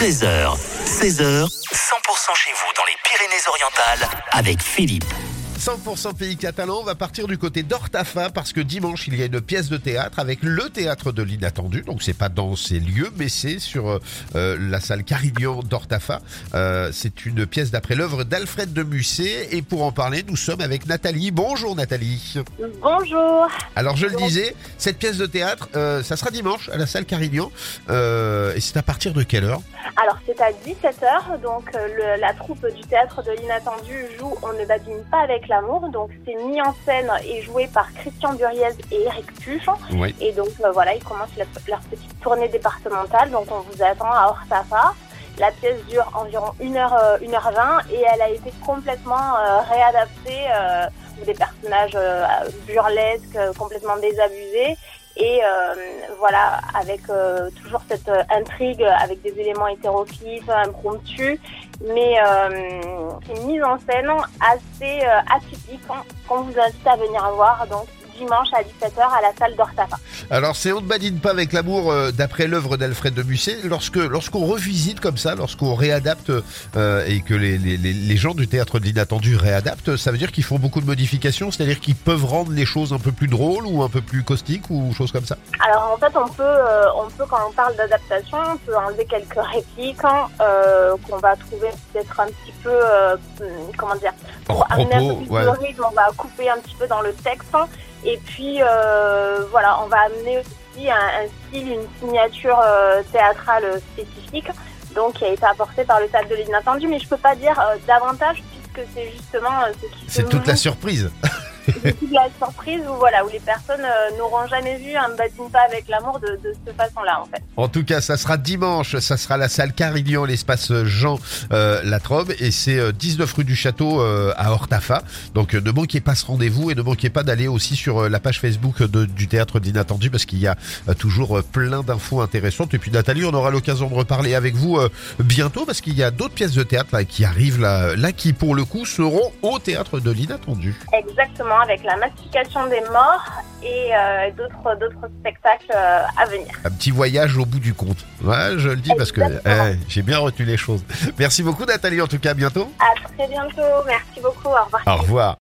13h, 16h, 100% chez vous dans les Pyrénées-Orientales avec Philippe. 100% pays catalan, on va partir du côté d'Hortafa parce que dimanche il y a une pièce de théâtre avec le théâtre de l'inattendu. Donc c'est pas dans ces lieux, mais c'est sur euh, la salle Carignan d'Hortafa. Euh, c'est une pièce d'après l'œuvre d'Alfred de Musset et pour en parler, nous sommes avec Nathalie. Bonjour Nathalie. Bonjour. Alors je le disais, cette pièce de théâtre, euh, ça sera dimanche à la salle Carignan euh, et c'est à partir de quelle heure? Alors c'est à 17h, donc euh, le- la troupe du théâtre de l'inattendu joue On ne badine pas avec l'amour, donc c'est mis en scène et joué par Christian Duriez et Eric Puch. Oui. Et donc euh, voilà, ils commencent la- leur petite tournée départementale, donc on vous attend à Orsafa. La pièce dure environ 1h, 1h20 et elle a été complètement euh, réadaptée, euh, des personnages euh, burlesques, euh, complètement désabusés. Et euh, voilà, avec euh, toujours cette euh, intrigue, avec des éléments hétéroclites, impromptus, mais une mise en scène assez atypique qu'on vous invite à venir voir. Donc dimanche à 17h à la salle d'Ortafa. Alors c'est On ne badine pas avec l'amour euh, d'après l'œuvre d'Alfred de Musset. Lorsque lorsqu'on revisite comme ça, lorsqu'on réadapte euh, et que les, les, les- les gens du théâtre de l'inattendu réadaptent, ça veut dire qu'ils font beaucoup de modifications, c'est-à-dire qu'ils peuvent rendre les choses un peu plus drôles ou un peu plus caustiques ou choses comme ça? Alors en fait, on peut, euh, on peut quand on parle d'adaptation, on peut enlever quelques répliques hein, qu'on va trouver peut-être un petit peu, comment dire, pour Hors amener un peu plus ouais. de rythme, on va couper un petit peu dans le texte. hein. Et puis euh, voilà, on va amener aussi un, un style, une signature euh, théâtrale spécifique, donc qui a été apportée par le théâtre de l'inattendu. Mais je peux pas dire euh, davantage puisque c'est justement ce qui C'est toute la surprise. c'est toute la surprise où voilà où les personnes euh, n'auront jamais vu un badine pas avec l'amour de, de cette façon-là en fait. En tout cas, ça sera dimanche, ça sera la salle Carignan, l'espace Jean euh, Latrobe, et c'est euh, 19 rue du Château euh, à Hortafa. Donc euh, ne manquez pas ce rendez-vous et ne manquez pas d'aller aussi sur euh, la page Facebook de- du théâtre d'Inattendu parce qu'il y a euh, toujours euh, plein d'infos intéressantes. Et puis Nathalie, on aura l'occasion de reparler avec vous euh, bientôt parce qu'il y a d'autres pièces de théâtre là, qui arrivent là, là qui pour le coup seront au théâtre de l'Inattendu. Exactement avec la massification des morts et euh, d'autres d'autres spectacles euh, à venir. Un petit voyage au bout du compte. Ouais, je le dis parce que eh, j'ai bien retenu les choses. Merci beaucoup Nathalie, en tout cas à bientôt. À très bientôt, merci beaucoup, au revoir. Au revoir.